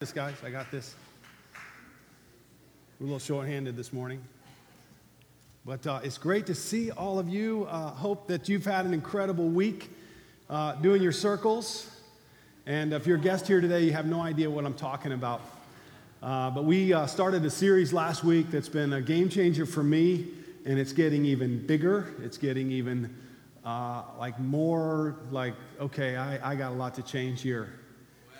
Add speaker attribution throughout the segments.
Speaker 1: this, guys. I got this. We're a little short-handed this morning. But uh, it's great to see all of you. Uh, hope that you've had an incredible week uh, doing your circles. And if you're a guest here today, you have no idea what I'm talking about. Uh, but we uh, started a series last week that's been a game changer for me, and it's getting even bigger. It's getting even uh, like more like, okay, I, I got a lot to change here.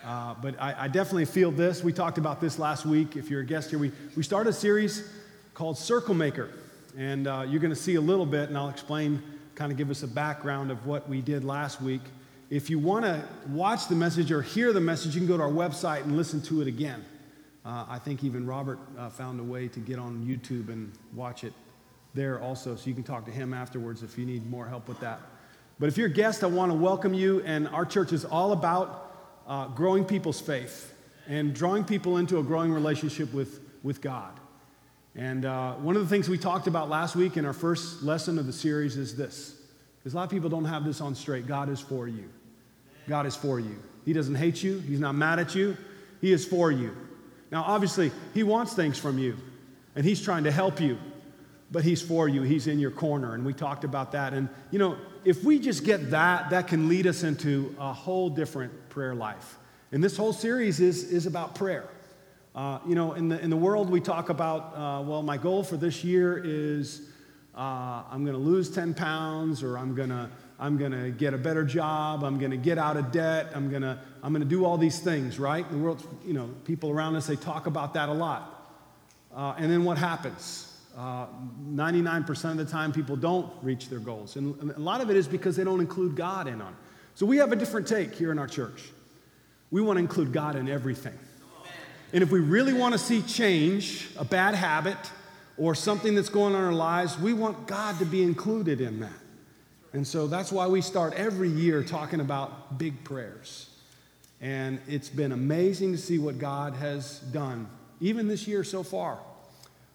Speaker 1: Uh, but I, I, definitely feel this. We talked about this last week. If you're a guest here, we, we started a series called Circle Maker. And uh, you're going to see a little bit, and I'll explain, kind of give us a background of what we did last week. If you want to watch the message or hear the message, you can go to our website and listen to it again. Uh, I think even Robert uh, found a way to get on YouTube and watch it there also, so you can talk to him afterwards if you need more help with that. But if you're a guest, I want to welcome you, and our church is all about uh, growing people's faith and drawing people into a growing relationship with, with God. And uh, one of the things we talked about last week in our first lesson of the series is this. Because a lot of people don't have this on straight. God is for you. God is for you. He doesn't hate you, He's not mad at you, He is for you. Now, obviously, He wants things from you, and He's trying to help you, but He's for you. He's in your corner, and we talked about that. And, you know, if we just get that, that can lead us into a whole different prayer life. And this whole series is, is about prayer. Uh, you know, in the, in the world, we talk about, uh, well, my goal for this year is uh, I'm going to lose 10 pounds, or I'm going to I'm going to get a better job, I'm going to get out of debt, I'm going to I'm going to do all these things, right? The world, you know, people around us, they talk about that a lot. Uh, and then what happens? Uh, 99% of the time, people don't reach their goals. And a lot of it is because they don't include God in on it. So we have a different take here in our church. We want to include God in everything. And if we really want to see change, a bad habit, or something that's going on in our lives, we want God to be included in that. And so that's why we start every year talking about big prayers. And it's been amazing to see what God has done, even this year so far.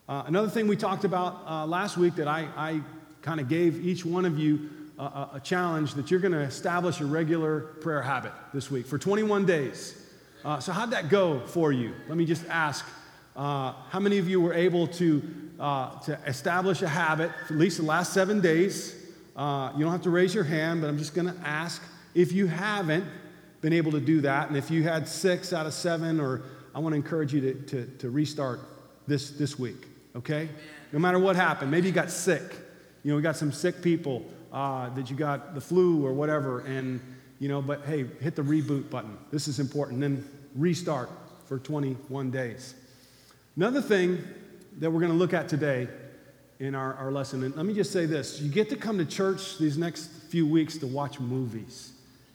Speaker 1: Uh, another thing we talked about uh, last week that I, I kind of gave each one of you a, a challenge that you're going to establish a regular prayer habit this week for 21 days. Uh, so, how'd that go for you? Let me just ask uh, how many of you were able to, uh, to establish a habit for at least the last seven days? You don't have to raise your hand, but I'm just going to ask if you haven't been able to do that, and if you had six out of seven, or I want to encourage you to, to, to restart this, this week okay? No matter what happened. Maybe you got sick. You know, we got some sick people uh, that you got the flu or whatever, and, you know, but hey, hit the reboot button. This is important. Then restart for 21 days. Another thing that we're going to look at today in our, our lesson, and let me just say this you get to come to church these next few weeks to watch movies.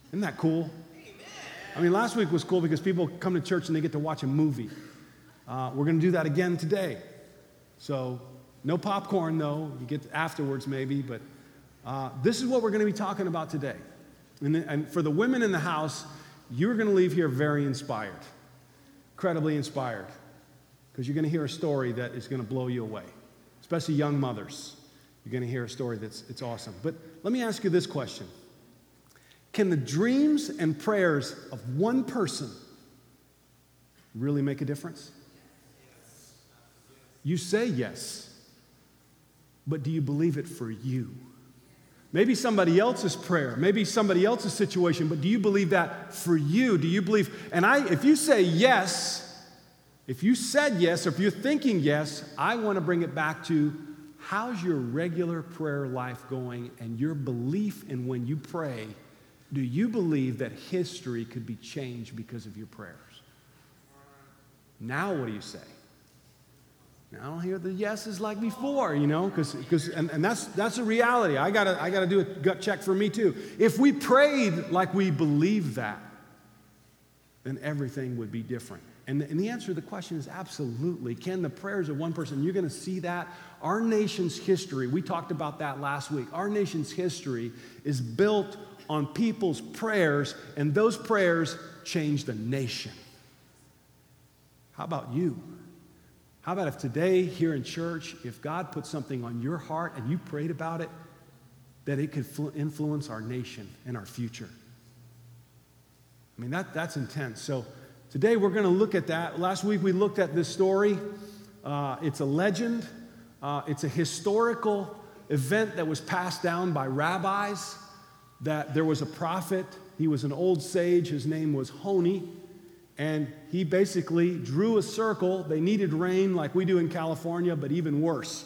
Speaker 1: Isn't that cool? I mean, last week was cool because people come to church and they get to watch a movie. Uh, we're going to do that again today. So, no popcorn though. You get afterwards maybe, but uh, this is what we're going to be talking about today. And, and for the women in the house, you're going to leave here very inspired, incredibly inspired, because you're going to hear a story that is going to blow you away, especially young mothers. You're going to hear a story that's it's awesome. But let me ask you this question Can the dreams and prayers of one person really make a difference? You say yes, but do you believe it for you? Maybe somebody else's prayer, maybe somebody else's situation, but do you believe that for you? Do you believe? And I, if you say yes, if you said yes, or if you're thinking yes, I want to bring it back to how's your regular prayer life going and your belief in when you pray? Do you believe that history could be changed because of your prayers? Now, what do you say? I don't hear the yeses like before, you know, because and, and that's that's a reality. I gotta I gotta do a gut check for me too. If we prayed like we believe that, then everything would be different. And, and the answer to the question is absolutely. Can the prayers of one person, you're gonna see that? Our nation's history, we talked about that last week. Our nation's history is built on people's prayers, and those prayers change the nation. How about you? How about if today, here in church, if God put something on your heart and you prayed about it, that it could influence our nation and our future? I mean, that, that's intense. So Today we're going to look at that. Last week we looked at this story. Uh, it's a legend, uh, it's a historical event that was passed down by rabbis. That there was a prophet, he was an old sage, his name was Honi, and he basically drew a circle. They needed rain like we do in California, but even worse.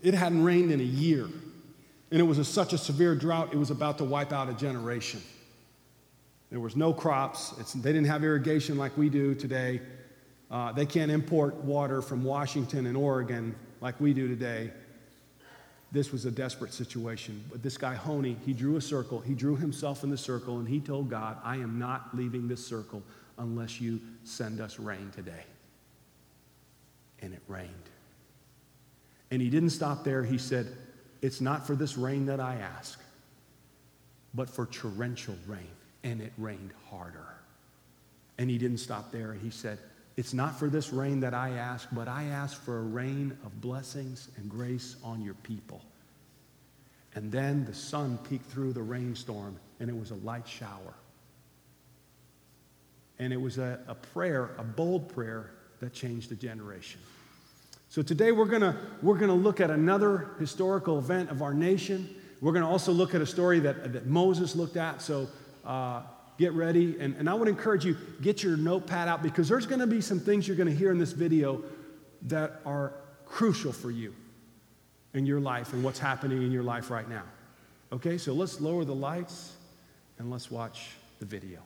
Speaker 1: It hadn't rained in a year, and it was a, such a severe drought, it was about to wipe out a generation. There was no crops. It's, they didn't have irrigation like we do today. Uh, they can't import water from Washington and Oregon like we do today. This was a desperate situation. But this guy, Honi, he drew a circle. He drew himself in the circle and he told God, I am not leaving this circle unless you send us rain today. And it rained. And he didn't stop there. He said, It's not for this rain that I ask, but for torrential rain and it rained harder. And he didn't stop there. He said, It's not for this rain that I ask, but I ask for a rain of blessings and grace on your people. And then the sun peeked through the rainstorm, and it was a light shower. And it was a, a prayer, a bold prayer that changed a generation. So today we're to we're gonna look at another historical event of our nation. We're to also look at a story that, that Moses looked at. So uh, get ready. And, and I would encourage you, get your notepad out because there's going to be some things you're going to hear in this video that are crucial for you in your life and what's happening in your life right now. Okay, so let's lower the lights and let's watch the video.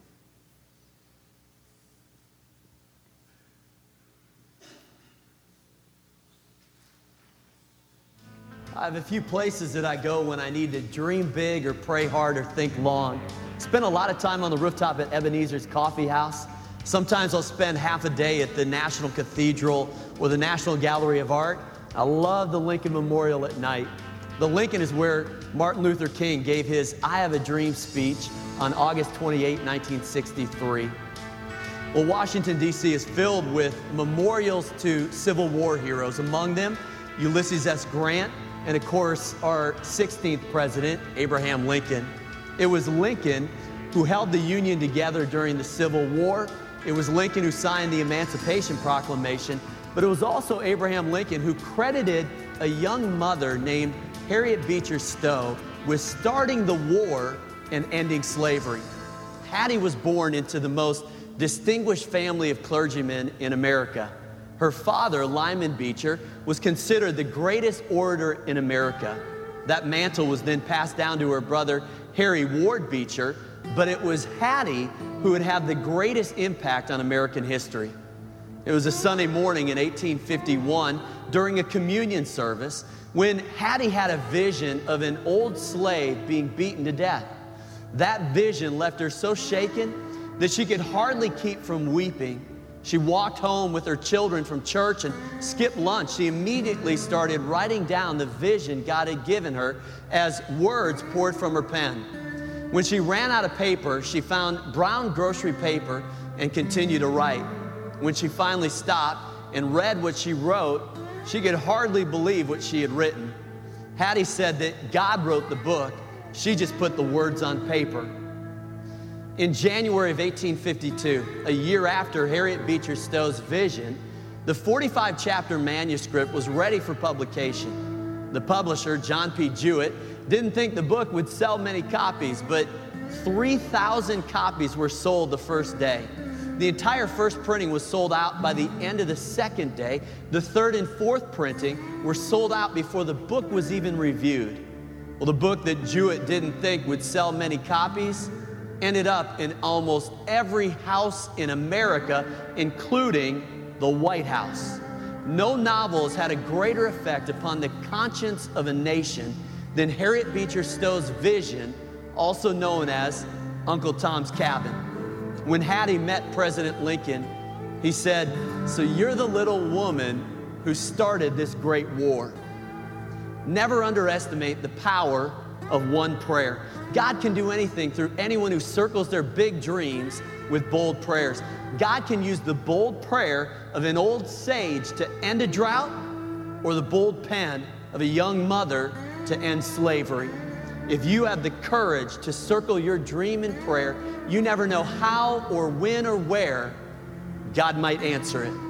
Speaker 2: I have a few places that I go when I need to dream big or pray hard or think long. Spend a lot of time on the rooftop at Ebenezer's Coffee House. Sometimes I'll spend half a day at the National Cathedral or the National Gallery of Art. I love the Lincoln Memorial at night. The Lincoln is where Martin Luther King gave his I Have a Dream speech on August 28, 1963. Well, Washington, D.C. is filled with memorials to Civil War heroes, among them Ulysses S. Grant, and of course, our 16th president, Abraham Lincoln. It was Lincoln who held the Union together during the Civil War. It was Lincoln who signed the Emancipation Proclamation, but it was also Abraham Lincoln who credited a young mother named Harriet Beecher Stowe with starting the war and ending slavery. Hattie was born into the most distinguished family of clergymen in America. Her father, Lyman Beecher, was considered the greatest orator in America. That mantle was then passed down to her brother, Henry Ward Beecher, but it was Hattie who would have the greatest impact on American history. It was a Sunday morning in 1851 during a communion service when Hattie had a vision of an old slave being beaten to death. That vision left her so shaken that she could hardly keep from weeping. She walked home with her children from church and skipped lunch. She immediately started writing down the vision God had given her as words poured from her pen. When she ran out of paper, she found brown grocery paper and continued to write. When she finally stopped and read what she wrote, she could hardly believe what she had written. Hattie said that God wrote the book, she just put the words on paper. In January of 1852, a year after Harriet Beecher Stowe's vision, the 45 chapter manuscript was ready for publication. The publisher, John P. Jewett, didn't think the book would sell many copies, but 3,000 copies were sold the first day. The entire first printing was sold out by the end of the second day. The third and fourth printing were sold out before the book was even reviewed. Well, the book that Jewett didn't think would sell many copies ended up in almost every house in America, including the White House. No novel has had a greater effect upon the conscience of a nation than Harriet Beecher Stowe's vision, also known as Uncle Tom's Cabin. When Hattie met President Lincoln, he said, So you're the little woman who started this great war. Never underestimate the power of one prayer. God can do anything through anyone who circles their big dreams with bold prayers. God can use the bold prayer of an old sage to end a drought or the bold pen of a young mother to end slavery. if you have the courage to circle your dream in prayer, you never know how or when or where God might answer it.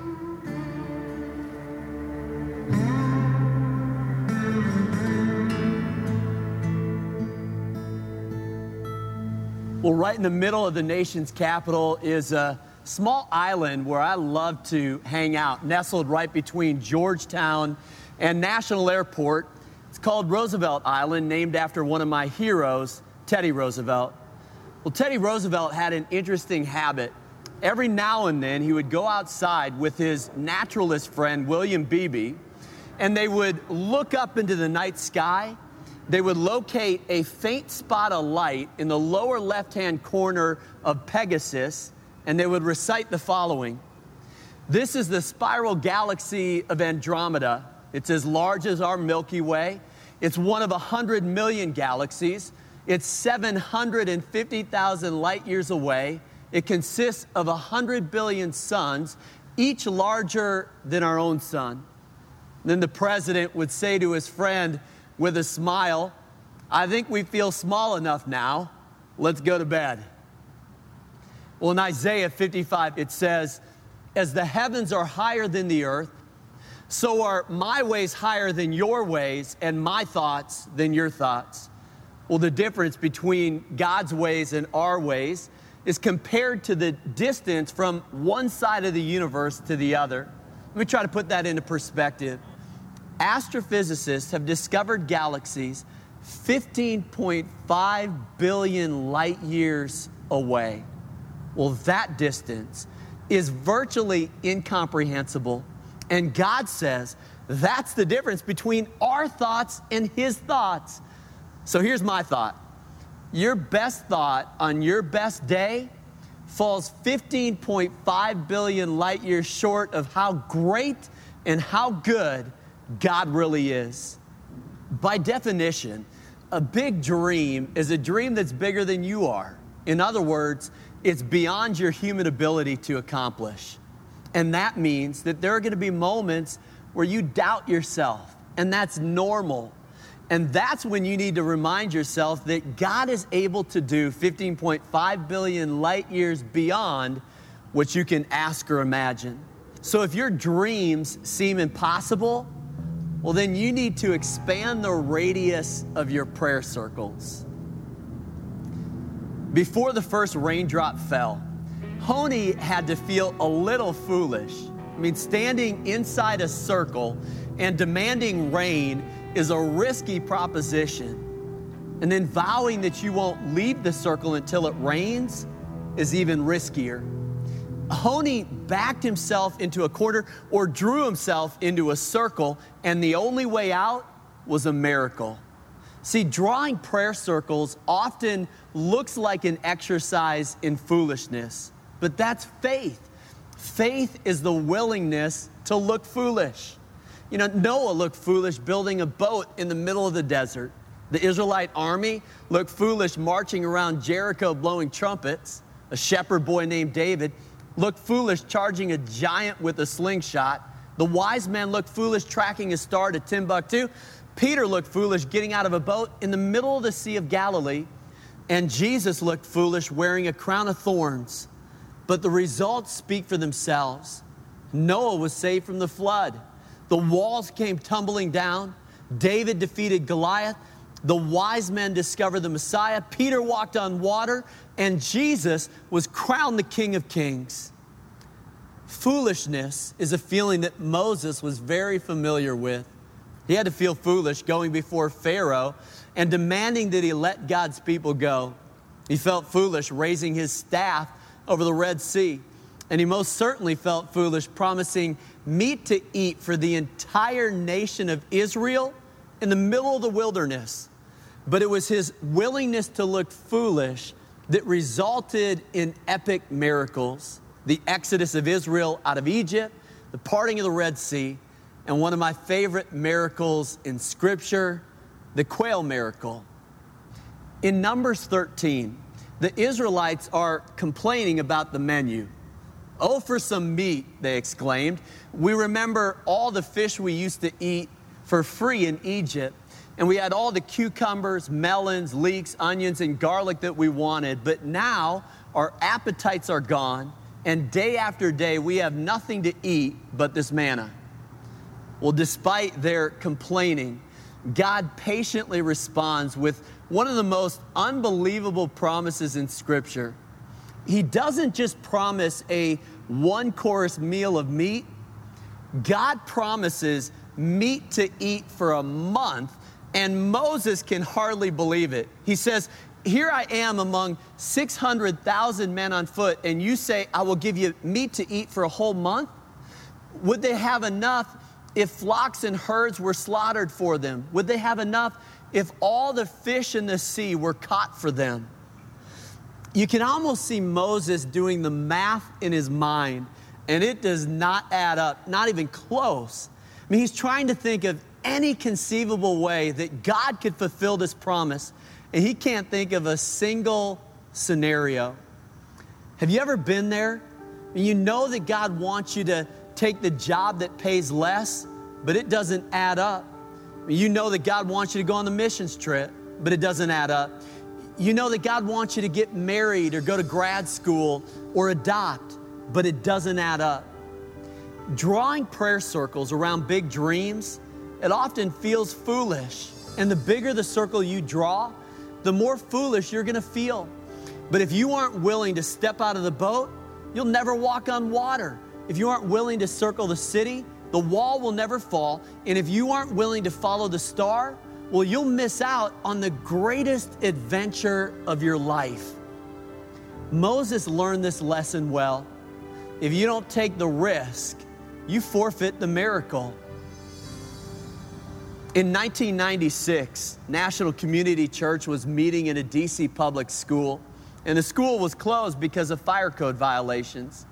Speaker 2: Well, right in the middle of the nation's capital is a small island where I love to hang out, nestled right between Georgetown and National Airport. It's called Roosevelt Island, named after one of my heroes, Teddy Roosevelt. Well, Teddy Roosevelt had an interesting habit. Every now and then, he would go outside with his naturalist friend, William Beebe, and they would look up into the night sky they would locate a faint spot of light in the lower left hand corner of Pegasus, and they would recite the following This is the spiral galaxy of Andromeda. It's as large as our Milky Way. It's one of 100 million galaxies. It's 750,000 light years away. It consists of 100 billion suns, each larger than our own sun. Then the president would say to his friend, with a smile, I think we feel small enough now. Let's go to bed. Well, in Isaiah 55, it says, As the heavens are higher than the earth, so are my ways higher than your ways, and my thoughts than your thoughts. Well, the difference between God's ways and our ways is compared to the distance from one side of the universe to the other. Let me try to put that into perspective astrophysicists have discovered galaxies 15.5 billion light years away. Well, that distance is virtually incomprehensible. And God says that's the difference between our thoughts and His thoughts. So here's my thought your best thought on your best day falls 15.5 billion light years short of how great and how good God really is. By definition, a big dream is a dream that's bigger than you are. In other words, it's beyond your human ability to accomplish. And that means that there are going to be moments where you doubt yourself, and that's normal. And that's when you need to remind yourself that God is able to do 15.5 billion light years beyond what you can ask or imagine. So if your dreams seem impossible, well, then you need to expand the radius of your prayer circles. Before the first raindrop fell, Honi had to feel a little foolish. I mean, standing inside a circle and demanding rain is a risky proposition. And then vowing that you won't leave the circle until it rains is even riskier. Honi backed himself into a corner or drew himself into a circle, and the only way out was a miracle. See, drawing prayer circles often looks like an exercise in foolishness, but that's faith. Faith is the willingness to look foolish. You know, Noah looked foolish building a boat in the middle of the desert. The Israelite army looked foolish marching around Jericho blowing trumpets. A shepherd boy named David looked foolish charging a giant with a slingshot. The wise man looked foolish tracking a star to Timbuktu. Peter looked foolish getting out of a boat in the middle of the Sea of Galilee. And Jesus looked foolish wearing a crown of thorns. But the results speak for themselves. Noah was saved from the flood. The walls came tumbling down. David defeated Goliath. The wise men discovered the Messiah. Peter walked on water and Jesus was crowned the King of Kings. Foolishness is a feeling that Moses was very familiar with. He had to feel foolish going before Pharaoh and demanding that he let God's people go. He felt foolish raising his staff over the Red Sea. And he most certainly felt foolish promising meat to eat for the entire nation of Israel in the middle of the wilderness. But it was his willingness to look foolish that resulted in epic miracles the exodus of Israel out of Egypt, the parting of the Red Sea, and one of my favorite miracles in Scripture, the quail miracle. In Numbers 13, the Israelites are complaining about the menu. Oh, for some meat, they exclaimed. We remember all the fish we used to eat for free in Egypt and we had all the cucumbers, melons, leeks, onions, and garlic that we wanted. But now our appetites are gone, and day after day we have nothing to eat but this manna. Well, despite their complaining, God patiently responds with one of the most unbelievable promises in Scripture. He doesn't just promise a one course meal of meat, God promises meat to eat for a month, and Moses can hardly believe it. He says, Here I am among 600,000 men on foot, and you say, I will give you meat to eat for a whole month? Would they have enough if flocks and herds were slaughtered for them? Would they have enough if all the fish in the sea were caught for them? You can almost see Moses doing the math in his mind, and it does not add up, not even close. I mean, he's trying to think of any conceivable way that God could fulfill this promise, and he can't think of a single scenario. Have you ever been there? And you know that God wants you to take the job that pays less, but it doesn't add up. You know that God wants you to go on the missions trip, but it doesn't add up. You know that God wants you to get married or go to grad school or adopt, but it doesn't add up. Drawing prayer circles around big dreams, it often feels foolish. And the bigger the circle you draw, the more foolish you're gonna feel. But if you aren't willing to step out of the boat, you'll never walk on water. If you aren't willing to circle the city, the wall will never fall. And if you aren't willing to follow the star, well, you'll miss out on the greatest adventure of your life. Moses learned this lesson well. If you don't take the risk, you forfeit the miracle. In 1996, National Community Church was meeting in a DC public school, and the school was closed because of fire code violations.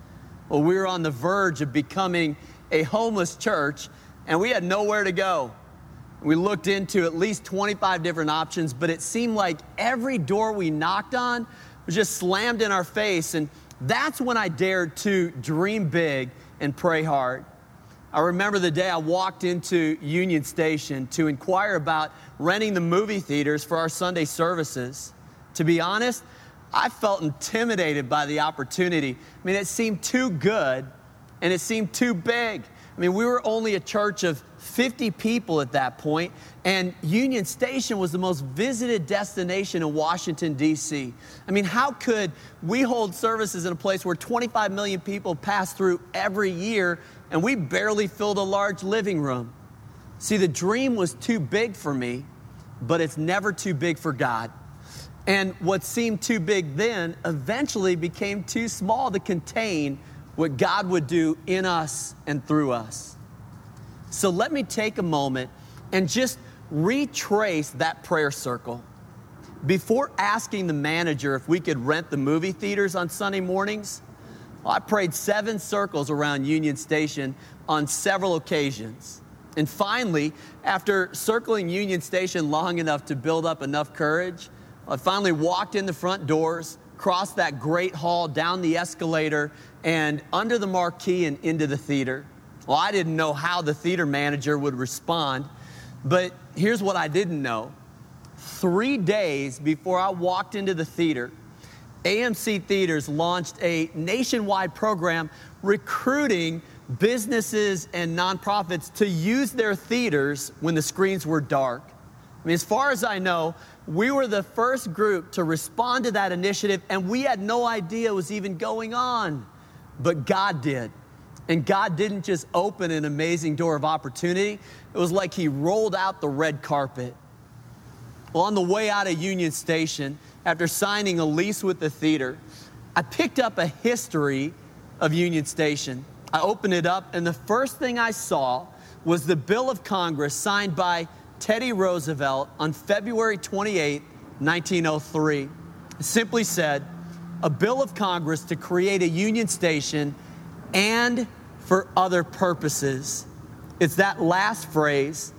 Speaker 2: Well, we were on the verge of becoming a homeless church, and we had nowhere to go. We looked into at least 25 different options, but it seemed like every door we knocked on was just slammed in our face. And that's when I dared to dream big and pray hard. I remember the day I walked into Union Station to inquire about renting the movie theaters for our Sunday services. To be honest, I felt intimidated by the opportunity. I mean, it seemed too good and it seemed too big. I mean, we were only a church of 50 people at that point, and Union Station was the most visited destination in Washington, D.C. I mean, how could we hold services in a place where 25 million people pass through every year and we barely filled a large living room? See, the dream was too big for me, but it's never too big for God. And what seemed too big then eventually became too small to contain what God would do in us and through us. So let me take a moment and just retrace that prayer circle. Before asking the manager if we could rent the movie theaters on Sunday mornings, well, I prayed seven circles around Union Station on several occasions. And finally, after circling Union Station long enough to build up enough courage, I finally walked in the front doors, crossed that great hall, down the escalator, and under the marquee and into the theater. Well, I didn't know how the theater manager would respond, but here's what I didn't know. Three days before I walked into the theater, AMC Theaters launched a nationwide program recruiting businesses and nonprofits to use their theaters when the screens were dark. I mean, as far as I know, we were the first group to respond to that initiative, and we had no idea it was even going on but God did. And God didn't just open an amazing door of opportunity, it was like He rolled out the red carpet. Well, on the way out of Union Station, after signing a lease with the theater, I picked up a history of Union Station. I opened it up, and the first thing I saw was the bill of Congress signed by Teddy Roosevelt on February 28, 1903. It simply said, a bill of Congress to create a Union Station and for other purposes. It's that last phrase,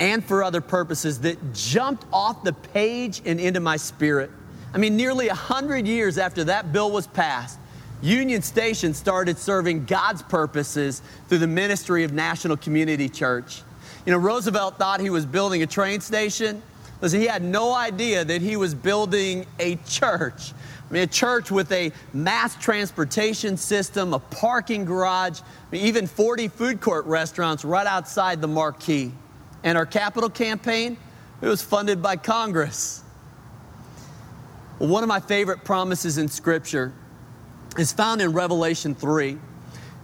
Speaker 2: and for other purposes, that jumped off the page and into my spirit. I mean, nearly 100 years after that bill was passed, Union Station started serving God's purposes through the ministry of National Community Church. You know, Roosevelt thought he was building a train station. Listen, he had no idea that he was building a church. I mean, a church with a mass transportation system, a parking garage, I mean, even 40 food court restaurants right outside the marquee. And our capital campaign, it was funded by Congress. One of my favorite promises in Scripture is found in Revelation 3.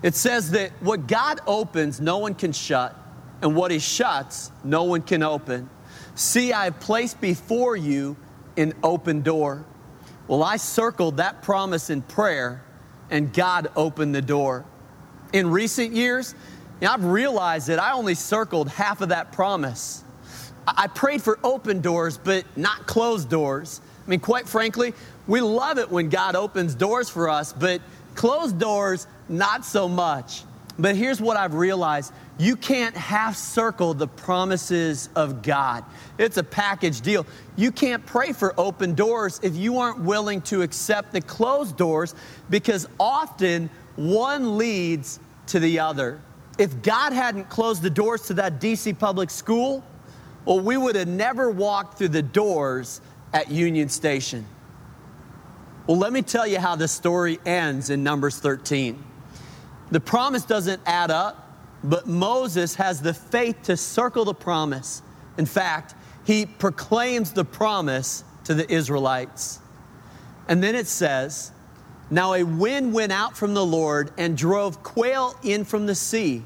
Speaker 2: It says that what God opens, no one can shut, and what He shuts, no one can open. See, I have placed before you an open door. Well, I circled that promise in prayer, and God opened the door. In recent years, know, I've realized that I only circled half of that promise. I prayed for open doors, but not closed doors. I mean, quite frankly, we love it when God opens doors for us, but closed doors, not so much. But here's what I've realized you can't half circle the promises of God. It's a package deal. You can't pray for open doors if you aren't willing to accept the closed doors because often one leads to the other. If God hadn't closed the doors to that DC public school, well, we would have never walked through the doors at Union Station. Well, let me tell you how the story ends in Numbers 13. The promise doesn't add up, but Moses has the faith to circle the promise. In fact, he proclaims the promise to the Israelites. And then it says, Now a wind went out from the Lord and drove quail in from the sea.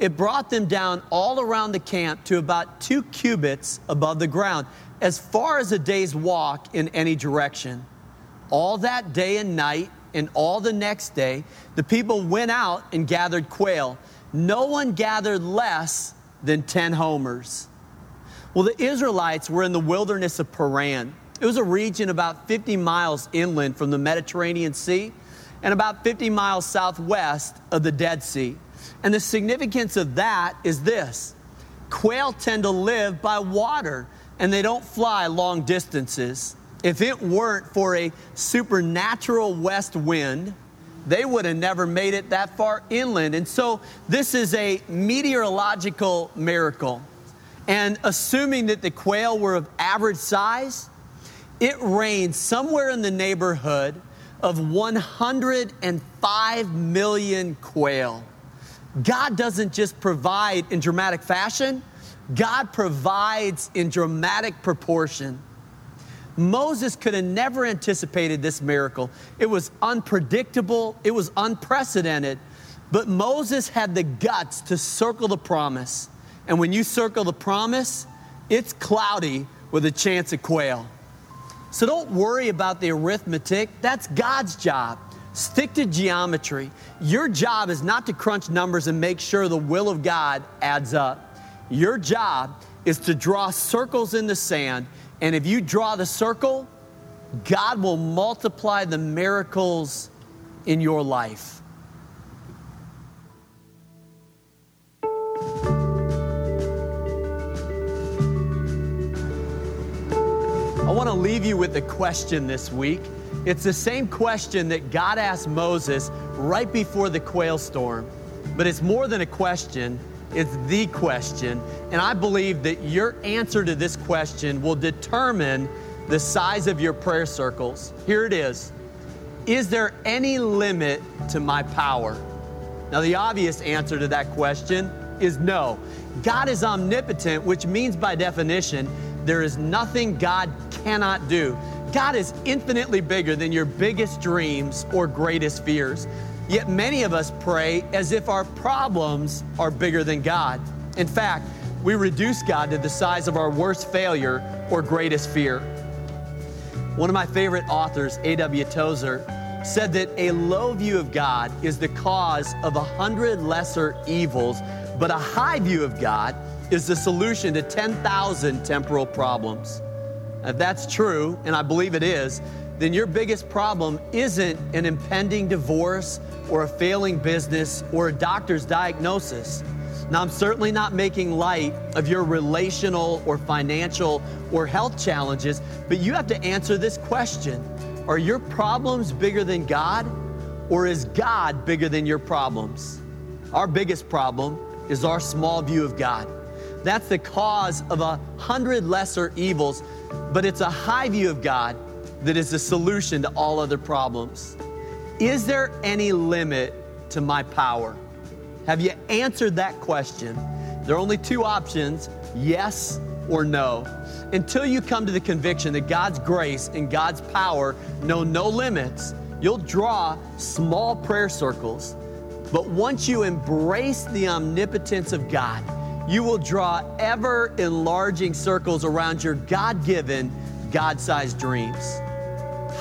Speaker 2: It brought them down all around the camp to about two cubits above the ground, as far as a day's walk in any direction. All that day and night, and all the next day, the people went out and gathered quail. No one gathered less than 10 homers. Well, the Israelites were in the wilderness of Paran. It was a region about 50 miles inland from the Mediterranean Sea and about 50 miles southwest of the Dead Sea. And the significance of that is this quail tend to live by water and they don't fly long distances. If it weren't for a supernatural west wind, they would have never made it that far inland. And so this is a meteorological miracle. And assuming that the quail were of average size, it rained somewhere in the neighborhood of 105 million quail. God doesn't just provide in dramatic fashion, God provides in dramatic proportion. Moses could have never anticipated this miracle. It was unpredictable, it was unprecedented. But Moses had the guts to circle the promise. And when you circle the promise, it's cloudy with a chance of quail. So don't worry about the arithmetic, that's God's job. Stick to geometry. Your job is not to crunch numbers and make sure the will of God adds up. Your job is to draw circles in the sand and if you draw the circle, God will multiply the miracles in your life. I want to leave you with a question this week. It's the same question that God asked Moses right before the quail storm, but it's more than a question, it's the question. And I believe that your answer to this question will determine the size of your prayer circles. Here it is Is there any limit to my power? Now, the obvious answer to that question is no. God is omnipotent, which means by definition, there is nothing God cannot do. God is infinitely bigger than your biggest dreams or greatest fears. Yet many of us pray as if our problems are bigger than God. In fact, we reduce God to the size of our worst failure or greatest fear. One of my favorite authors, A.W. Tozer, said that a low view of God is the cause of a hundred lesser evils, but a high view of God is the solution to 10,000 temporal problems. If that's true, and I believe it is, then your biggest problem isn't an impending divorce or a failing business or a doctor's diagnosis. Now, I'm certainly not making light of your relational or financial or health challenges, but you have to answer this question Are your problems bigger than God, or is God bigger than your problems? Our biggest problem is our small view of God. That's the cause of a hundred lesser evils, but it's a high view of God that is the solution to all other problems. Is there any limit to my power? Have you answered that question? There are only two options yes or no. Until you come to the conviction that God's grace and God's power know no limits, you'll draw small prayer circles. But once you embrace the omnipotence of God, you will draw ever enlarging circles around your God given, God sized dreams.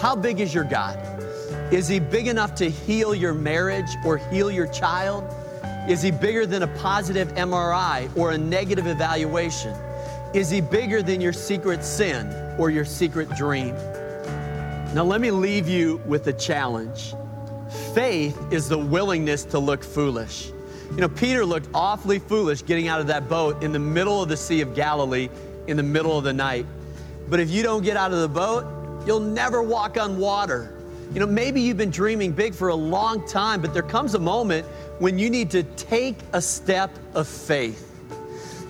Speaker 2: How big is your God? Is He big enough to heal your marriage or heal your child? Is He bigger than a positive MRI or a negative evaluation? Is He bigger than your secret sin or your secret dream? Now, let me leave you with a challenge. Faith is the willingness to look foolish. You know, Peter looked awfully foolish getting out of that boat in the middle of the Sea of Galilee in the middle of the night. But if you don't get out of the boat, you'll never walk on water. You know, maybe you've been dreaming big for a long time, but there comes a moment when you need to take a step of faith.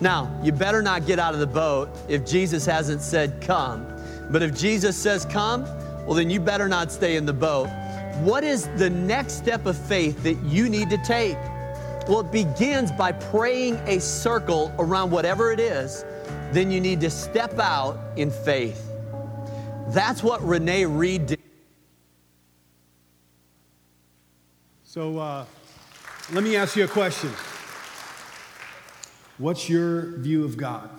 Speaker 2: Now, you better not get out of the boat if Jesus hasn't said come. But if Jesus says come, well, then you better not stay in the boat. What is the next step of faith that you need to take? Well, it begins by praying a circle around whatever it is. Then you need to step out in faith. That's what Renee Reed did.
Speaker 1: So uh, let me ask you a question. What's your view of God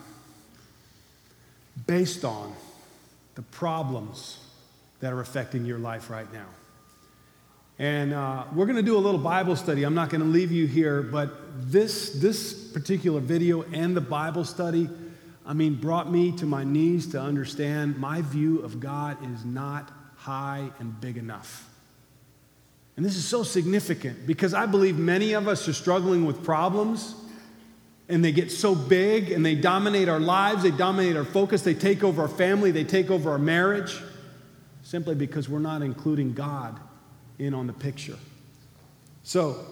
Speaker 1: based on the problems that are affecting your life right now? And uh, we're going to do a little Bible study. I'm not going to leave you here, but this, this particular video and the Bible study, I mean, brought me to my knees to understand my view of God is not high and big enough. And this is so significant because I believe many of us are struggling with problems and they get so big and they dominate our lives, they dominate our focus, they take over our family, they take over our marriage, simply because we're not including God in on the picture. So,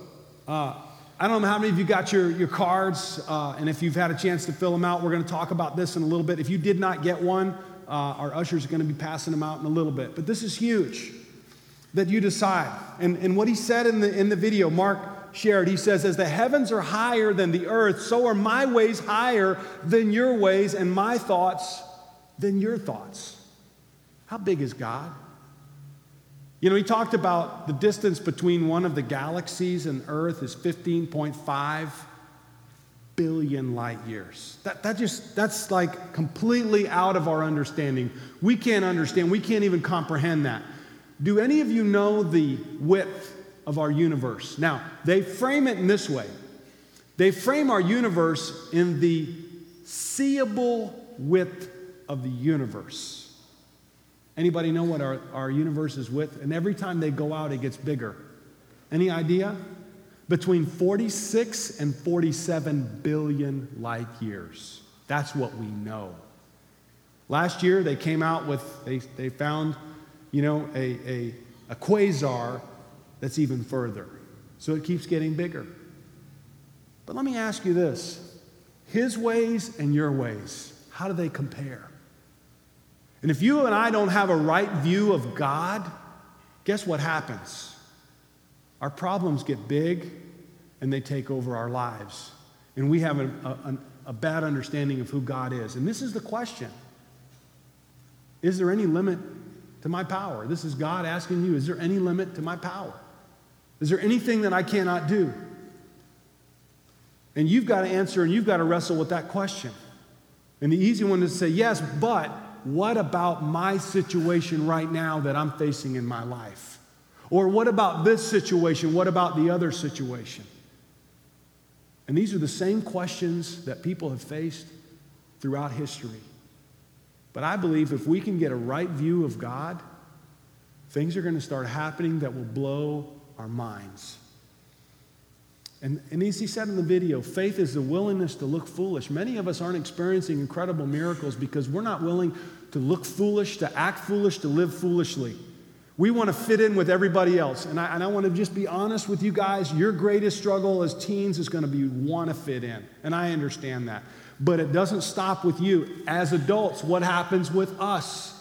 Speaker 1: uh, I don't know how many of you got your, your cards, uh, and if you've had a chance to fill them out, we're going to talk about this in a little bit. If you did not get one, uh, our ushers are going to be passing them out in a little bit. But this is huge that you decide. And, and what he said in the, in the video, Mark shared, he says, As the heavens are higher than the earth, so are my ways higher than your ways, and my thoughts than your thoughts. How big is God? You know, he talked about the distance between one of the galaxies and Earth is 15.5 billion light years. That, that just, that's like completely out of our understanding. We can't understand, we can't even comprehend that. Do any of you know the width of our universe? Now, they frame it in this way they frame our universe in the seeable width of the universe. Anybody know what our, our universe is with? And every time they go out, it gets bigger. Any idea? Between 46 and 47 billion light years. That's what we know. Last year, they came out with, they, they found, you know, a, a, a quasar that's even further. So it keeps getting bigger. But let me ask you this His ways and your ways, how do they compare? And if you and I don't have a right view of God, guess what happens? Our problems get big and they take over our lives. And we have a, a, a, bad understanding of who God is. And this is the question Is there any limit to my power? This is God asking you Is there any limit to my power? Is there anything that I cannot do? And you've got to answer and you've got to wrestle with that question. And the easy one is to say, Yes, but what about my situation right now that I'm facing in my life? Or what about this situation? What about the other situation? And these are the same questions that people have faced throughout history. But I believe if we can get a right view of God, things are going to start happening that will blow our minds. And, and as he said in the video, faith is the willingness to look foolish. Many of us aren't experiencing incredible miracles because we're not willing to look foolish, to act foolish, to live foolishly. We want to fit in with everybody else. And I, and I want to just be honest with you guys. Your greatest struggle as teens is going to be want to fit in. And I understand that. But it doesn't stop with you. As adults, what happens with us?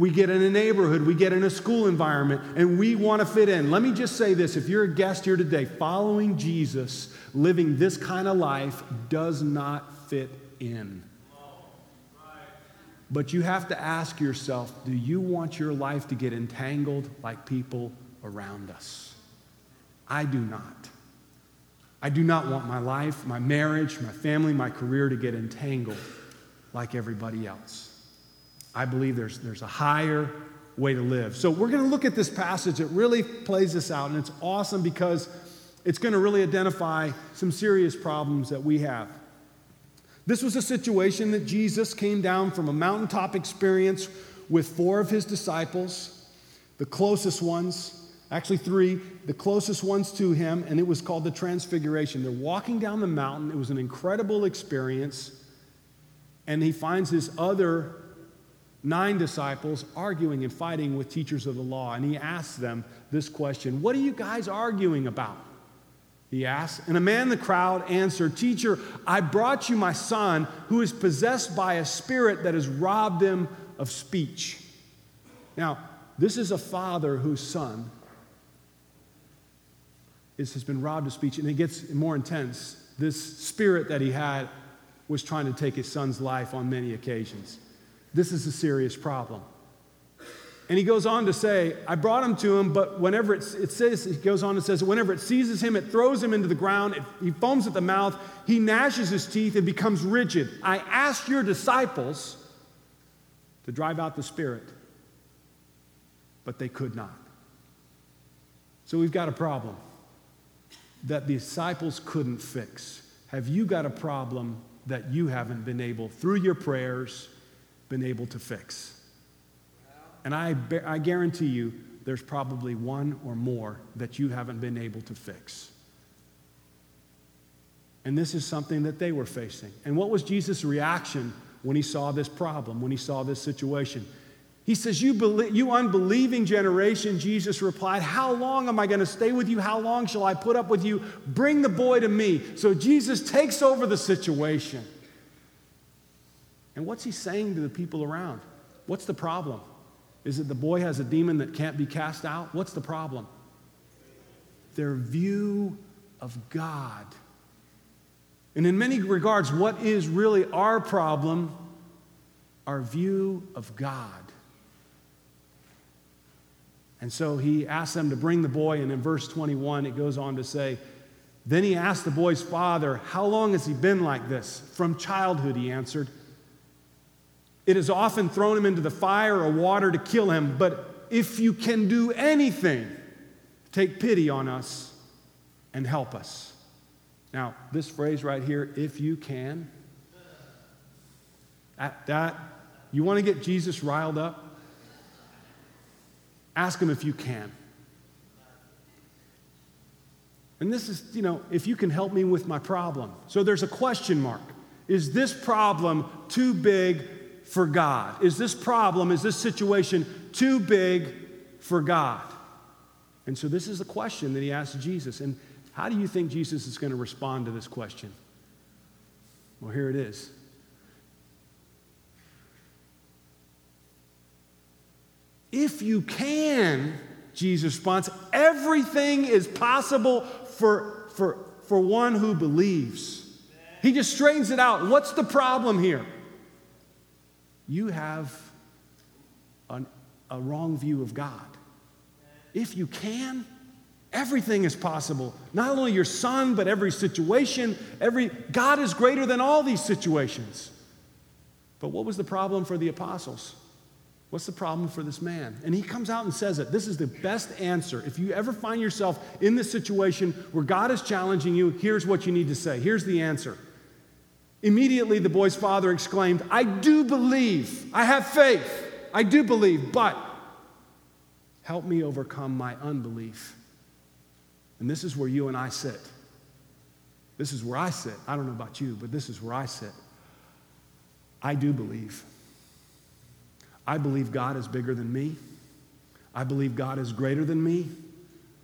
Speaker 1: We get in a neighborhood, we get in a school environment, and we want to fit in. Let me just say this if you're a guest here today, following Jesus, living this kind of life does not fit in. But you have to ask yourself do you want your life to get entangled like people around us? I do not. I do not want my life, my marriage, my family, my career to get entangled like everybody else. I believe there's, there's a higher way to live. So we're going to look at this passage. It really plays this out, and it's awesome because it's going to really identify some serious problems that we have. This was a situation that Jesus came down from a mountaintop experience with four of his disciples, the closest ones, actually three, the closest ones to him, and it was called the Transfiguration. They're walking down the mountain. It was an incredible experience. And he finds his other nine disciples arguing and fighting with teachers of the law. And he asks them this question What are you guys arguing about? He asked. And a man in the crowd answered, Teacher, I brought you my son who is possessed by a spirit that has robbed him of speech. Now, this is a father whose son is, has been robbed of speech, and it gets more intense. This spirit that he had was trying to take his son's life on many occasions. This is a serious problem. And he goes on to say, I brought him to him, but whenever it, it says, he goes on and says, whenever it seizes him, it throws him into the ground, it, he foams at the mouth, he gnashes his teeth and becomes rigid. I asked your disciples to drive out the spirit, but they could not. So we've got a problem that the disciples couldn't fix. Have you got a problem that you haven't been able, through your prayers, been able to fix. And I, I guarantee you, there's probably one or more that you haven't been able to fix. And this is something that they were facing. And what was Jesus' reaction when he saw this problem, when he saw this situation? He says, You, belie- you unbelieving generation, Jesus replied, How long am I going to stay with you? How long shall I put up with you? Bring the boy to me. So Jesus takes over the situation. And what's he saying to the people around? What's the problem? Is it the boy has a demon that can't be cast out? What's the problem? Their view of God. And in many regards, what is really our problem? Our view of God. And so he asks them to bring the boy, and in verse 21, it goes on to say, Then he asked the boy's father, How long has he been like this? From childhood, he answered. It has often thrown him into the fire or water to kill him, but if you can do anything, take pity on us and help us. Now, this phrase right here, if you can, at that, you want to get Jesus riled up? Ask him if you can. And this is, you know, if you can help me with my problem. So there's a question mark. Is this problem too big for God? Is this problem, is this situation too big for God? And so this is the question that he asked Jesus. And how do you think Jesus is going to respond to this question? Well, here it is. If you can, Jesus responds, everything is possible for, for, for one who believes. He just straightens it out. What's the problem here? You have an, a wrong view of God. If you can, everything is possible. Not only your son, but every situation, every God is greater than all these situations. But what was the problem for the apostles? What's the problem for this man? And he comes out and says it. This is the best answer. If you ever find yourself in this situation where God is challenging you, here's what you need to say. Here's the answer. Immediately, the boy's father exclaimed, I do believe. I have faith. I do believe, but help me overcome my unbelief. And this is where you and I sit. This is where I sit. I don't know about you, but this is where I sit. I do believe. I believe God is bigger than me. I believe God is greater than me.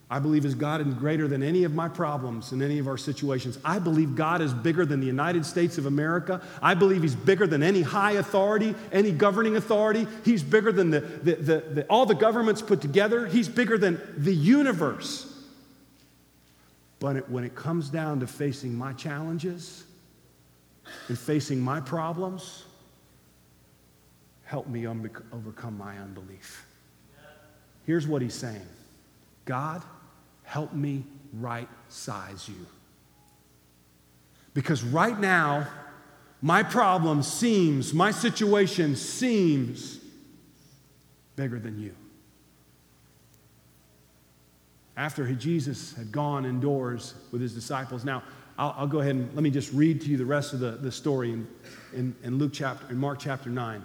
Speaker 1: I believe is God is greater than any of my problems and any of our situations. I believe God is bigger than the United States of America. I believe he's bigger than any high authority, any governing authority. He's bigger than the, the, the, the all the governments put together. He's bigger than the universe. But it, when it comes down to facing my challenges and facing my problems, help me overcome my unbelief. Here's what he's saying God, help me right size you. Because right now, my problem seems, my situation seems bigger than you. After Jesus had gone indoors with his disciples, now I'll, I'll, go ahead and let me just read to you the rest of the, the story in, in, in Luke chapter, in Mark chapter 9,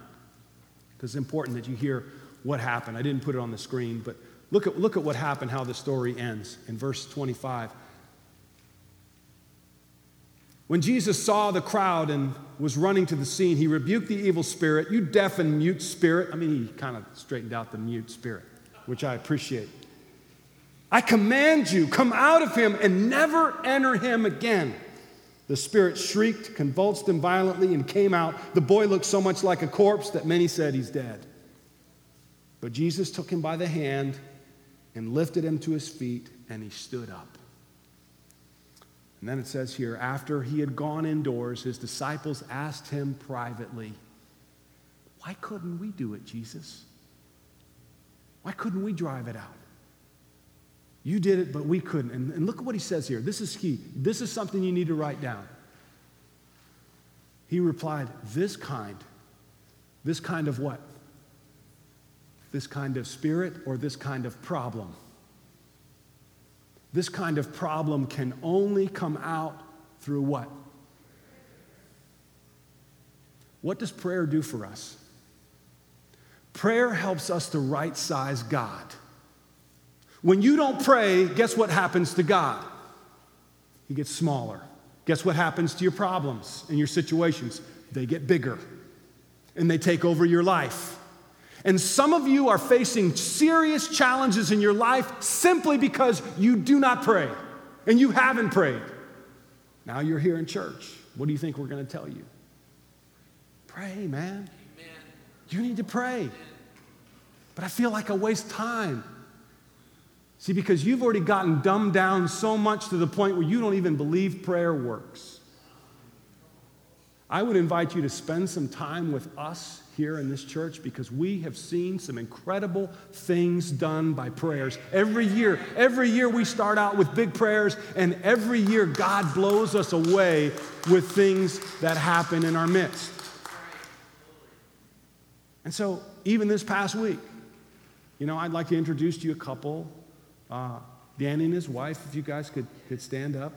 Speaker 1: because it's important that you hear what happened. I didn't put it on the screen, but Look at, look at what happened, how the story ends in verse 25. When Jesus saw the crowd and was running to the scene, he rebuked the evil spirit. You deaf and mute spirit. I mean, he kind of straightened out the mute spirit, which I appreciate. I command you, come out of him and never enter him again. The spirit shrieked, convulsed him violently, and came out. The boy looked so much like a corpse that many said he's dead. But Jesus took him by the hand and lifted him to his feet, and he stood up. And then it says here, after he had gone indoors, his disciples asked him privately, Why couldn't we do it, Jesus? Why couldn't we drive it out? You did it, but we couldn't. And, and look at what he says here. This is key. This is something you need to write down. He replied, This kind. This kind of what? This kind of spirit or this kind of problem. This kind of problem can only come out through what? What does prayer do for us? Prayer helps us to right size God. When you don't pray, guess what happens to God? He gets smaller. Guess what happens to your problems and your situations? They get bigger and they take over your life. And some of you are facing serious challenges in your life simply because you do not pray and you haven't prayed. Now you're here in church. What do you think we're going to tell you? Pray, man. Amen. You need to pray. But I feel like I waste time. See, because you've already gotten dumbed down so much to the point where you don't even believe prayer works. I would invite you to spend some time with us here in this church because we have seen some incredible things done by prayers. Every year, every year we start out with big prayers, and every year God blows us away with things that happen in our midst. And so, even this past week, you know, I'd like to introduce to you a couple. Uh, Danny and his wife, if you guys could, could stand up,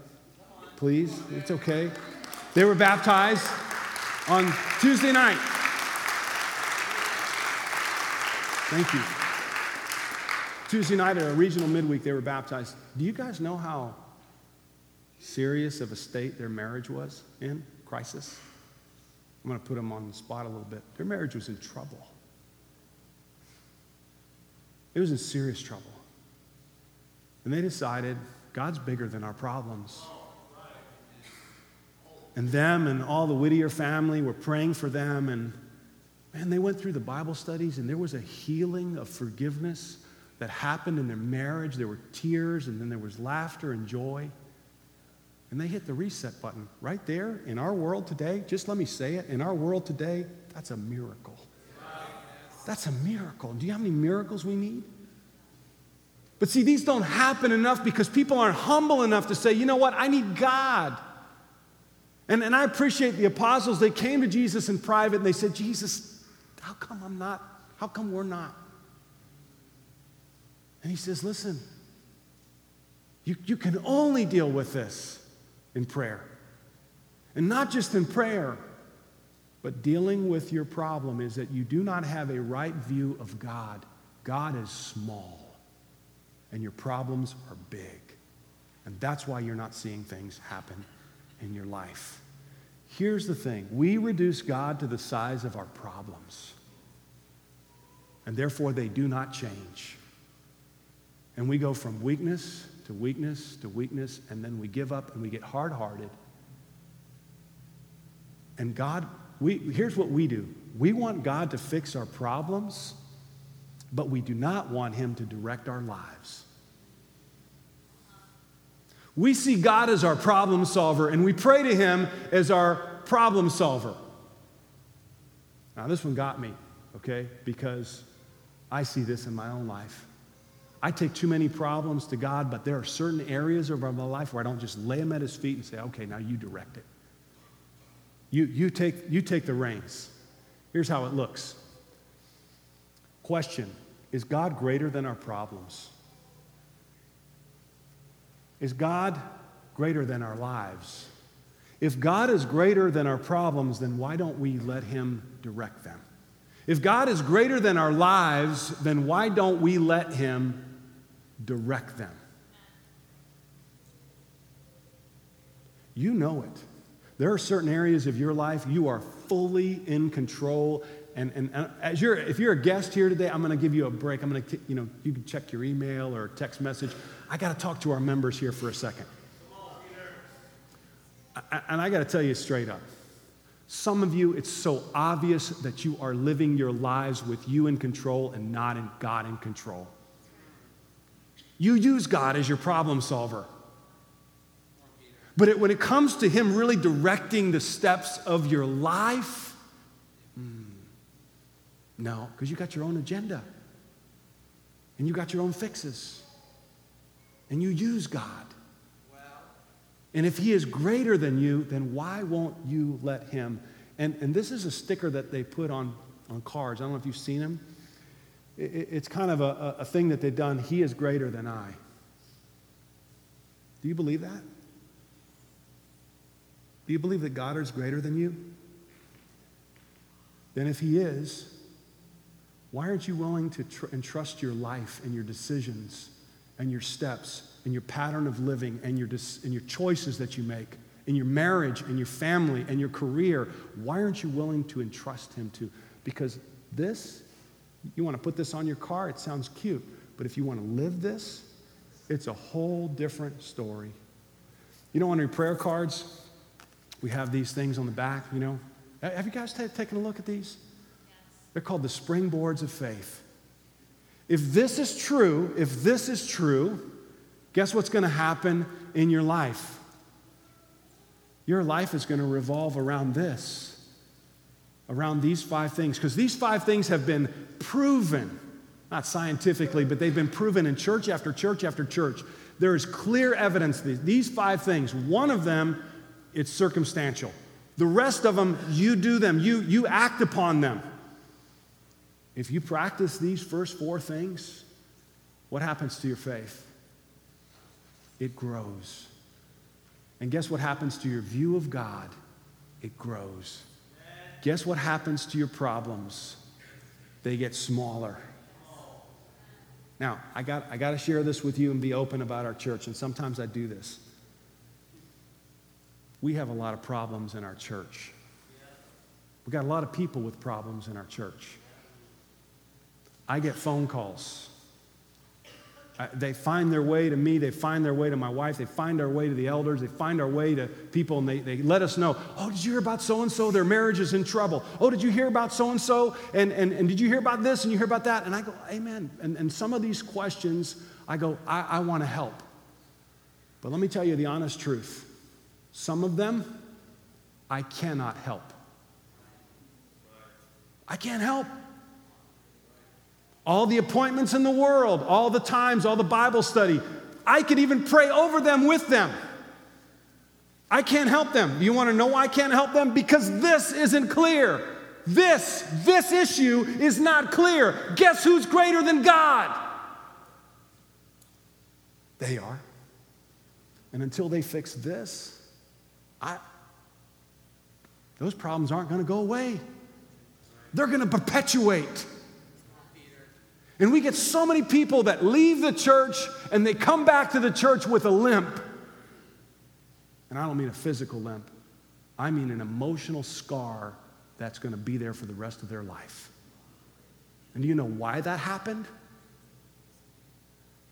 Speaker 1: please. It's okay. They were baptized on Tuesday night. Thank you. Tuesday night at a regional midweek, they were baptized. Do you guys know how serious of a state their marriage was in? Crisis? I'm going to put them on the spot a little bit. Their marriage was in trouble. It was in serious trouble. And they decided God's bigger than our problems. And them and all the Whittier family were praying for them. And man, they went through the Bible studies, and there was a healing of forgiveness that happened in their marriage. There were tears, and then there was laughter and joy. And they hit the reset button right there in our world today. Just let me say it in our world today, that's a miracle. That's a miracle. Do you how many miracles we need? But see, these don't happen enough because people aren't humble enough to say, you know what, I need God. And, and I appreciate the apostles. They came to Jesus in private and they said, Jesus, how come I'm not? How come we're not? And he says, listen, you, you can only deal with this in prayer. And not just in prayer, but dealing with your problem is that you do not have a right view of God. God is small, and your problems are big. And that's why you're not seeing things happen in your life. Here's the thing we reduce God to the size of our problems, and therefore they do not change. And we go from weakness to weakness to weakness, and then we give up and we get hard hearted. And God, we, here's what we do we want God to fix our problems, but we do not want Him to direct our lives. We see God as our problem solver, and we pray to Him as our problem solver. Now, this one got me, okay, because I see this in my own life. I take too many problems to God, but there are certain areas of my life where I don't just lay them at His feet and say, okay, now you direct it. You, you, take, you take the reins. Here's how it looks. Question Is God greater than our problems? Is God greater than our lives? If God is greater than our problems, then why don't we let Him direct them? If God is greater than our lives, then why don't we let Him direct them? You know it. There are certain areas of your life you are fully in control. And, and, and as you're, if you're a guest here today, I'm going to give you a break. I'm going to, you know, you can check your email or text message. I got to talk to our members here for a second. And I got to tell you straight up. Some of you, it's so obvious that you are living your lives with you in control and not in God in control. You use God as your problem solver. But it, when it comes to Him really directing the steps of your life, mm, no, because you got your own agenda and you got your own fixes and you use God. And if He is greater than you, then why won't you let Him? And, and this is a sticker that they put on, on cars. I don't know if you've seen them. It, it's kind of a, a thing that they've done. He is greater than I. Do you believe that? Do you believe that God is greater than you? Then, if He is, why aren't you willing to tr- entrust your life and your decisions and your steps and your pattern of living and your, dis- and your choices that you make in your marriage and your family and your career? Why aren't you willing to entrust Him to? Because this, you want to put this on your car, it sounds cute. But if you want to live this, it's a whole different story. You know, on your prayer cards, we have these things on the back, you know. Have you guys t- taken a look at these? Yes. They're called the springboards of faith. If this is true, if this is true, guess what's going to happen in your life? Your life is going to revolve around this, around these five things, because these five things have been proven, not scientifically, but they've been proven in church after church after church. There is clear evidence these five things, one of them it's circumstantial. The rest of them, you do them, you, you act upon them. If you practice these first four things, what happens to your faith? It grows. And guess what happens to your view of God? It grows. Guess what happens to your problems? They get smaller. Now, I got, I got to share this with you and be open about our church, and sometimes I do this we have a lot of problems in our church. We've got a lot of people with problems in our church. I get phone calls. They find their way to me, they find their way to my wife, they find our way to the elders, they find our way to people, and they, they let us know, oh, did you hear about so and so? Their marriage is in trouble. Oh, did you hear about so and so? And and did you hear about this and you hear about that? And I go, Amen. And, and some of these questions, I go, I, I want to help. But let me tell you the honest truth. Some of them, I cannot help. I can't help. All the appointments in the world, all the times, all the Bible study, I could even pray over them with them. I can't help them. You want to know why I can't help them? Because this isn't clear. This, this issue is not clear. Guess who's greater than God? They are. And until they fix this, I, those problems aren't going to go away. They're going to perpetuate. And we get so many people that leave the church and they come back to the church with a limp. And I don't mean a physical limp, I mean an emotional scar that's going to be there for the rest of their life. And do you know why that happened?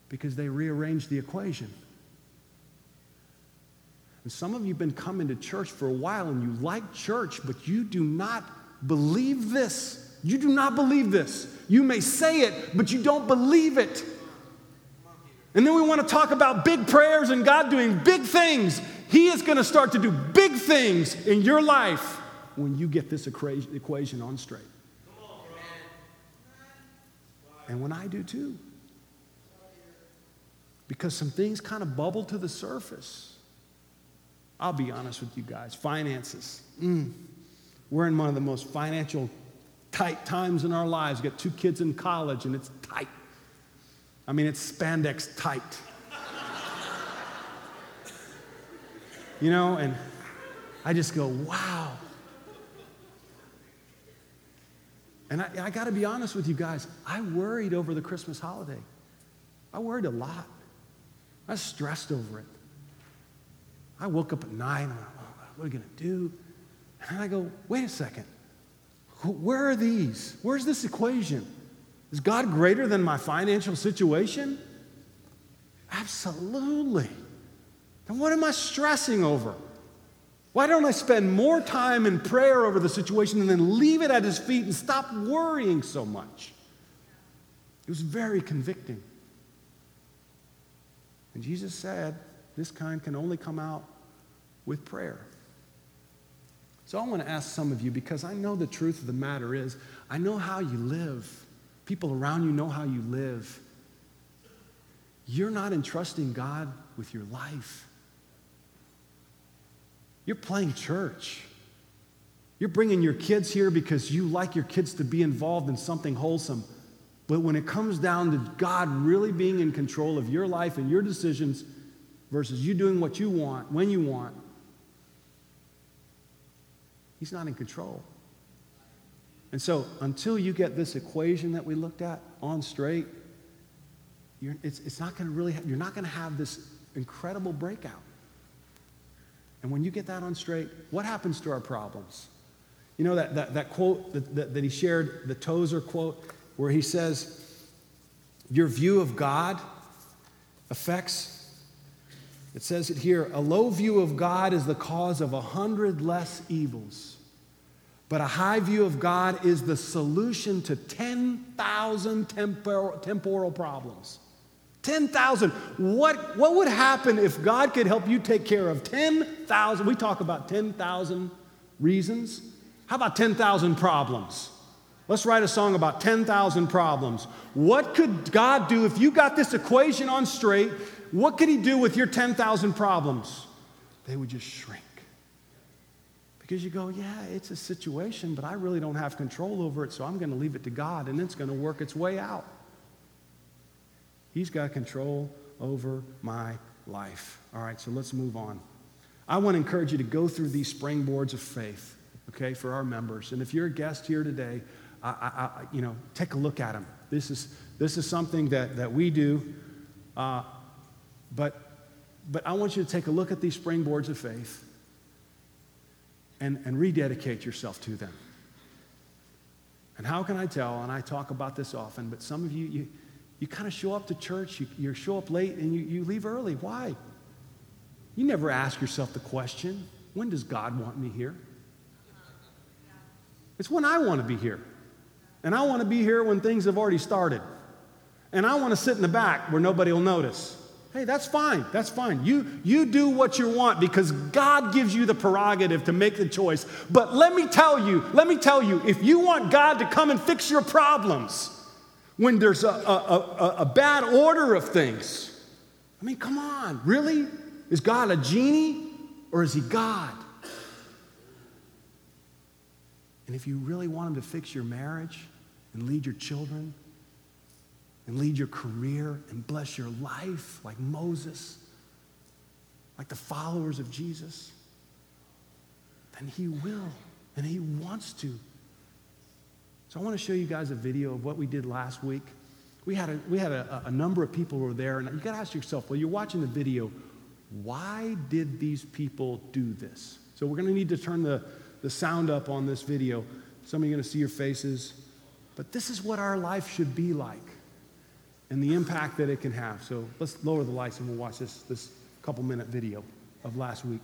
Speaker 1: Because they rearranged the equation. And some of you have been coming to church for a while and you like church, but you do not believe this. You do not believe this. You may say it, but you don't believe it. And then we want to talk about big prayers and God doing big things. He is going to start to do big things in your life when you get this equation on straight. And when I do too. Because some things kind of bubble to the surface. I'll be honest with you guys finances. Mm. We're in one of the most financial tight times in our lives. We've got two kids in college and it's tight. I mean, it's spandex tight. you know, and I just go, wow. And I, I got to be honest with you guys, I worried over the Christmas holiday. I worried a lot. I was stressed over it. I woke up at night and I'm like, oh, what are we going to do? And I go, wait a second. Where are these? Where's this equation? Is God greater than my financial situation? Absolutely. Then what am I stressing over? Why don't I spend more time in prayer over the situation and then leave it at his feet and stop worrying so much? It was very convicting. And Jesus said, this kind can only come out with prayer. So I want to ask some of you because I know the truth of the matter is, I know how you live. People around you know how you live. You're not entrusting God with your life. You're playing church. You're bringing your kids here because you like your kids to be involved in something wholesome. But when it comes down to God really being in control of your life and your decisions versus you doing what you want, when you want, He's not in control. And so, until you get this equation that we looked at on straight, it's, it's not going to really, you're not going to have this incredible breakout. And when you get that on straight, what happens to our problems? You know that, that, that quote that, that, that he shared, the Tozer quote, where he says, Your view of God affects, it says it here, a low view of God is the cause of a hundred less evils. But a high view of God is the solution to 10,000 temporal, problems. 10,000. What, what would happen if God could help you take care of 10,000? We talk about 10,000 reasons. How about 10,000 problems? Let's write a song about 10,000 problems. What could God do if you got this equation on straight? What could He do with your 10,000 problems? They would just shrink. Because you go, yeah, it's a situation, but I really don't have control over it, so I'm going to leave it to God and it's going to work its way out. He's got control over my life. All right, so let's move on. I want to encourage you to go through these springboards of faith, okay, for our members. And if you're a guest here today, I, I, I, you know, take a look at them. This is, this is something that, that we do, uh, but, but I want you to take a look at these springboards of faith and, and rededicate yourself to them. And how can I tell? And I talk about this often, but some of you, you, you kind of show up to church, you, you show up late, and you, you leave early. Why? You never ask yourself the question when does God want me here? It's when I want to be here. And I want to be here when things have already started. And I want to sit in the back where nobody will notice. Hey, that's fine. That's fine. You, you do what you want because God gives you the prerogative to make the choice. But let me tell you, let me tell you, if you want God to come and fix your problems when there's a, a, a, a bad order of things, I mean, come on, really? Is God a genie or is he God? And if you really want him to fix your marriage and lead your children and lead your career and bless your life like Moses, like the followers of Jesus, then He will and He wants to. So I want to show you guys a video of what we did last week. We had a, we had a, a number of people who were there, and you got to ask yourself, well, you're watching the video, why did these people do this? So we're going to need to turn the, the sound up on this video. Some of you are going to see your faces. But this is what our life should be like.
Speaker 3: And the impact that it can have. So let's lower the lights and we'll watch this, this couple minute video of last week.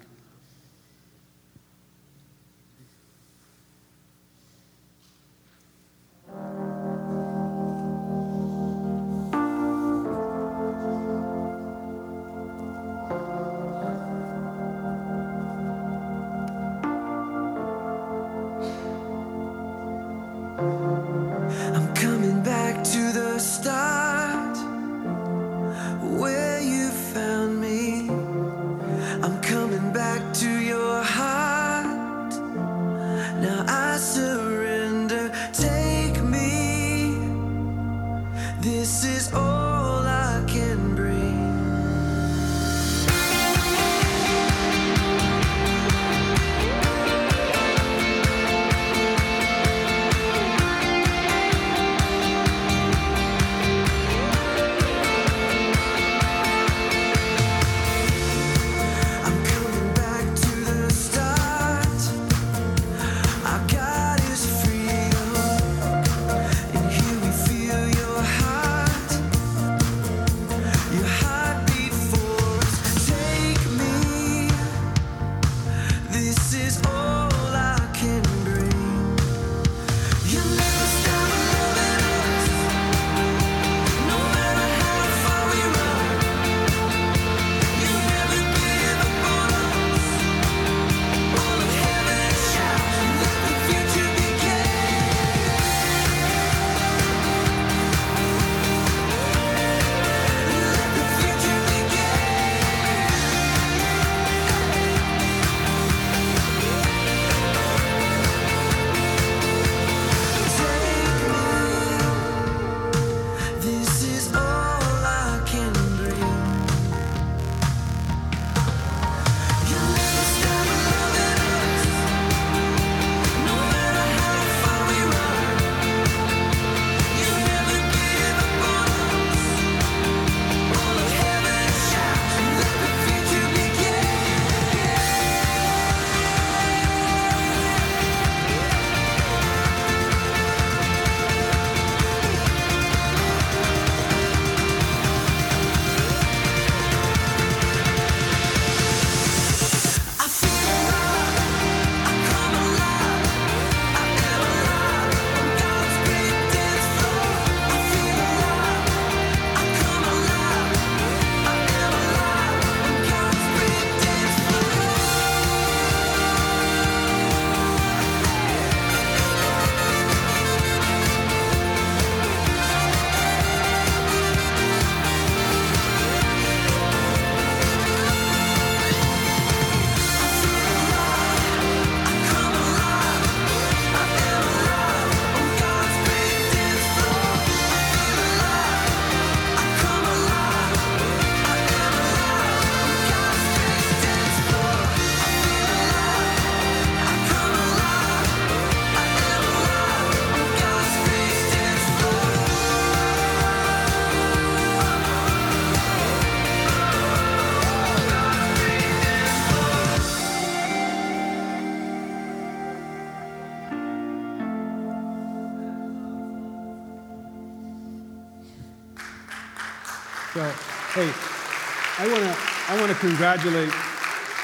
Speaker 3: Congratulate,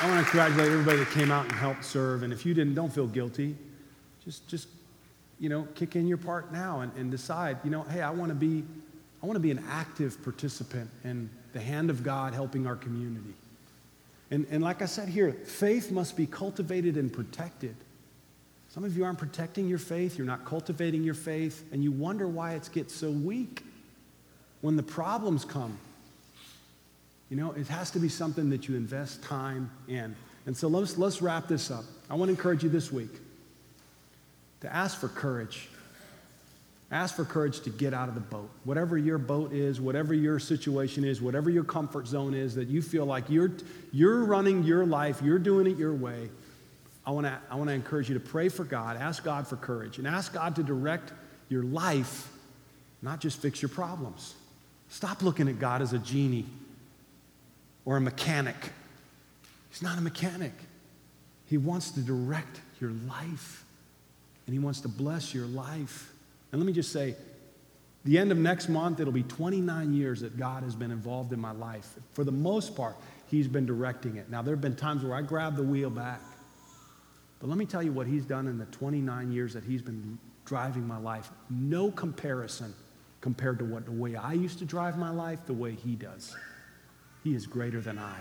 Speaker 3: I want to congratulate everybody that came out and helped serve. And if you didn't, don't feel guilty. Just, just, you know, kick in your part now and, and decide, you know, hey, I want to be, I want to be an active participant in the hand of God helping our community. And, and like I said here, faith must be cultivated and protected. Some of you aren't protecting your faith, you're not cultivating your faith, and you wonder why it gets so weak when the problems come. You know, it has to be something that you invest time in. And so let's, let's wrap this up. I want to encourage you this week to ask for courage. Ask for courage to get out of the boat. Whatever your boat is, whatever your situation is, whatever your comfort zone is, that you feel like you're, you're running your life, you're doing it your way. I want to I want to encourage you to pray for God, ask God for courage, and ask God to direct your life, not just fix your problems. Stop looking at God as a genie or a mechanic. He's not a mechanic. He wants to direct your life, and He wants to bless your life. And let me just say,
Speaker 1: The end of next month, it'll be 29 years that God has been involved in my life. For the most part, He's been directing it. Now, there have been times where I grabbed the wheel back. But let me tell you what He's done in the 29 years that He's been driving my life. No comparison compared to what the way I used to drive my life, the way He does. He is greater than I.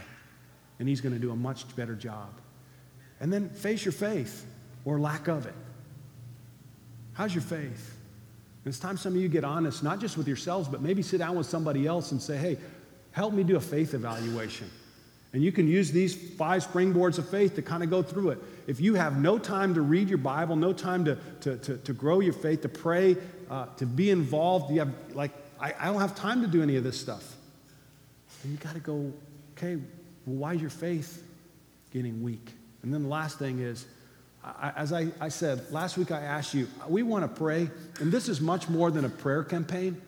Speaker 1: And He's going to do a much better job. And then face your faith or lack of it. How's your faith? And it's time some of you get honest, not just with yourselves, but maybe sit down with somebody else and say, hey, help me do a faith evaluation. And you can use these five springboards of faith to kind of go through it. If you have no time to read your Bible, no time to, to, to, to grow your faith, to pray, uh, to be involved, you have, like, I, I don't have time to do any of this stuff. And you got to go, okay, well, why is your faith getting weak? And then the last thing is, I, as I, I said, last week I asked you, we want to pray, and this is much more than a prayer campaign.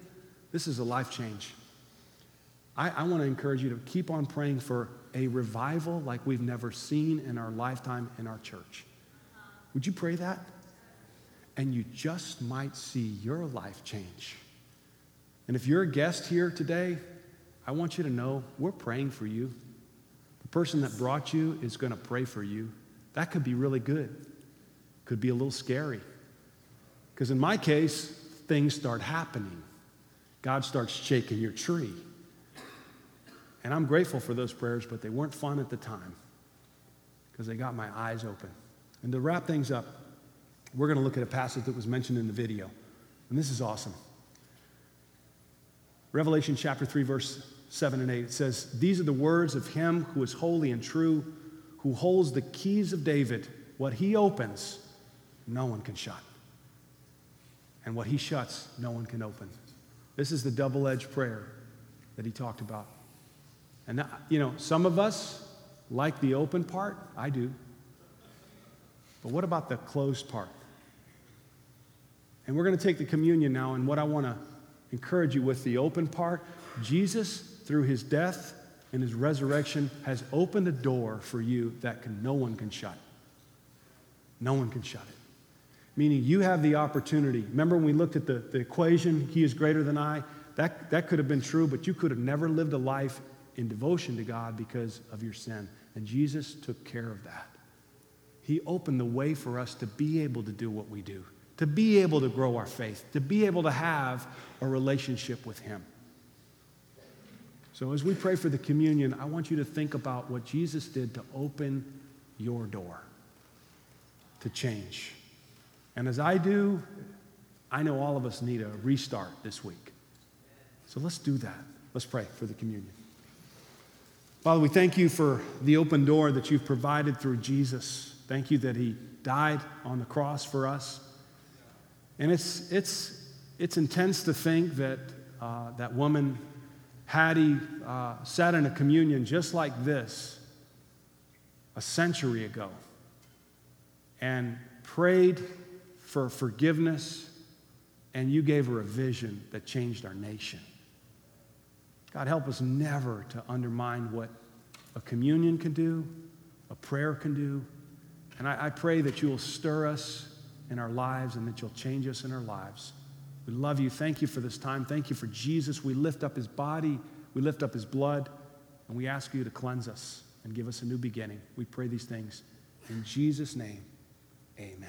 Speaker 1: This is a life change. I, I want to encourage you to keep on praying for a revival like we've never seen in our lifetime in our church. Would you pray that? And you just might see your life change. And if you're a guest here today, I want you to know we're praying for you. The person that brought you is going to pray for you. That could be really good, could be a little scary. Because in my case, things start happening. God starts shaking your tree. And I'm grateful for those prayers, but they weren't fun at the time because they got my eyes open. And to wrap things up, we're going to look at a passage that was mentioned in the video. And this is awesome. Revelation chapter 3, verse 7 and 8. It says, These are the words of him who is holy and true, who holds the keys of David. What he opens, no one can shut. And what he shuts, no one can open. This is the double edged prayer that he talked about. And, uh, you know, some of us like the open part. I do. But what about the closed part? And we're going to take the communion now, and what I want to encourage you with the open part Jesus, through his death and his resurrection, has opened a door for you that can, no one can shut. No one can shut it. Meaning you have the opportunity. Remember when we looked at the, the equation, he is greater than I? That, that could have been true, but you could have never lived a life in devotion to God because of your sin. And Jesus took care of that. He opened the way for us to be able to do what we do, to be able to grow our faith, to be able to have a relationship with Him. So, as we pray for the communion, I want you to think about what Jesus did to open your door to change. And as I do, I know all of us need a restart this week. So, let's do that. Let's pray for the communion. Father, we thank you for the open door that you've provided through Jesus. Thank you that he died on the cross for us. And it's, it's, it's intense to think that uh, that woman, Hattie, uh, sat in a communion just like this a century ago and prayed for forgiveness, and you gave her a vision that changed our nation. God, help us never to undermine what a communion can do, a prayer can do. And I, I pray that you will stir us in our lives and that you'll change us in our lives. We love you. Thank you for this time. Thank you for Jesus. We lift up his body, we lift up his blood, and we ask you to cleanse us and give us a new beginning. We pray these things in Jesus' name. Amen.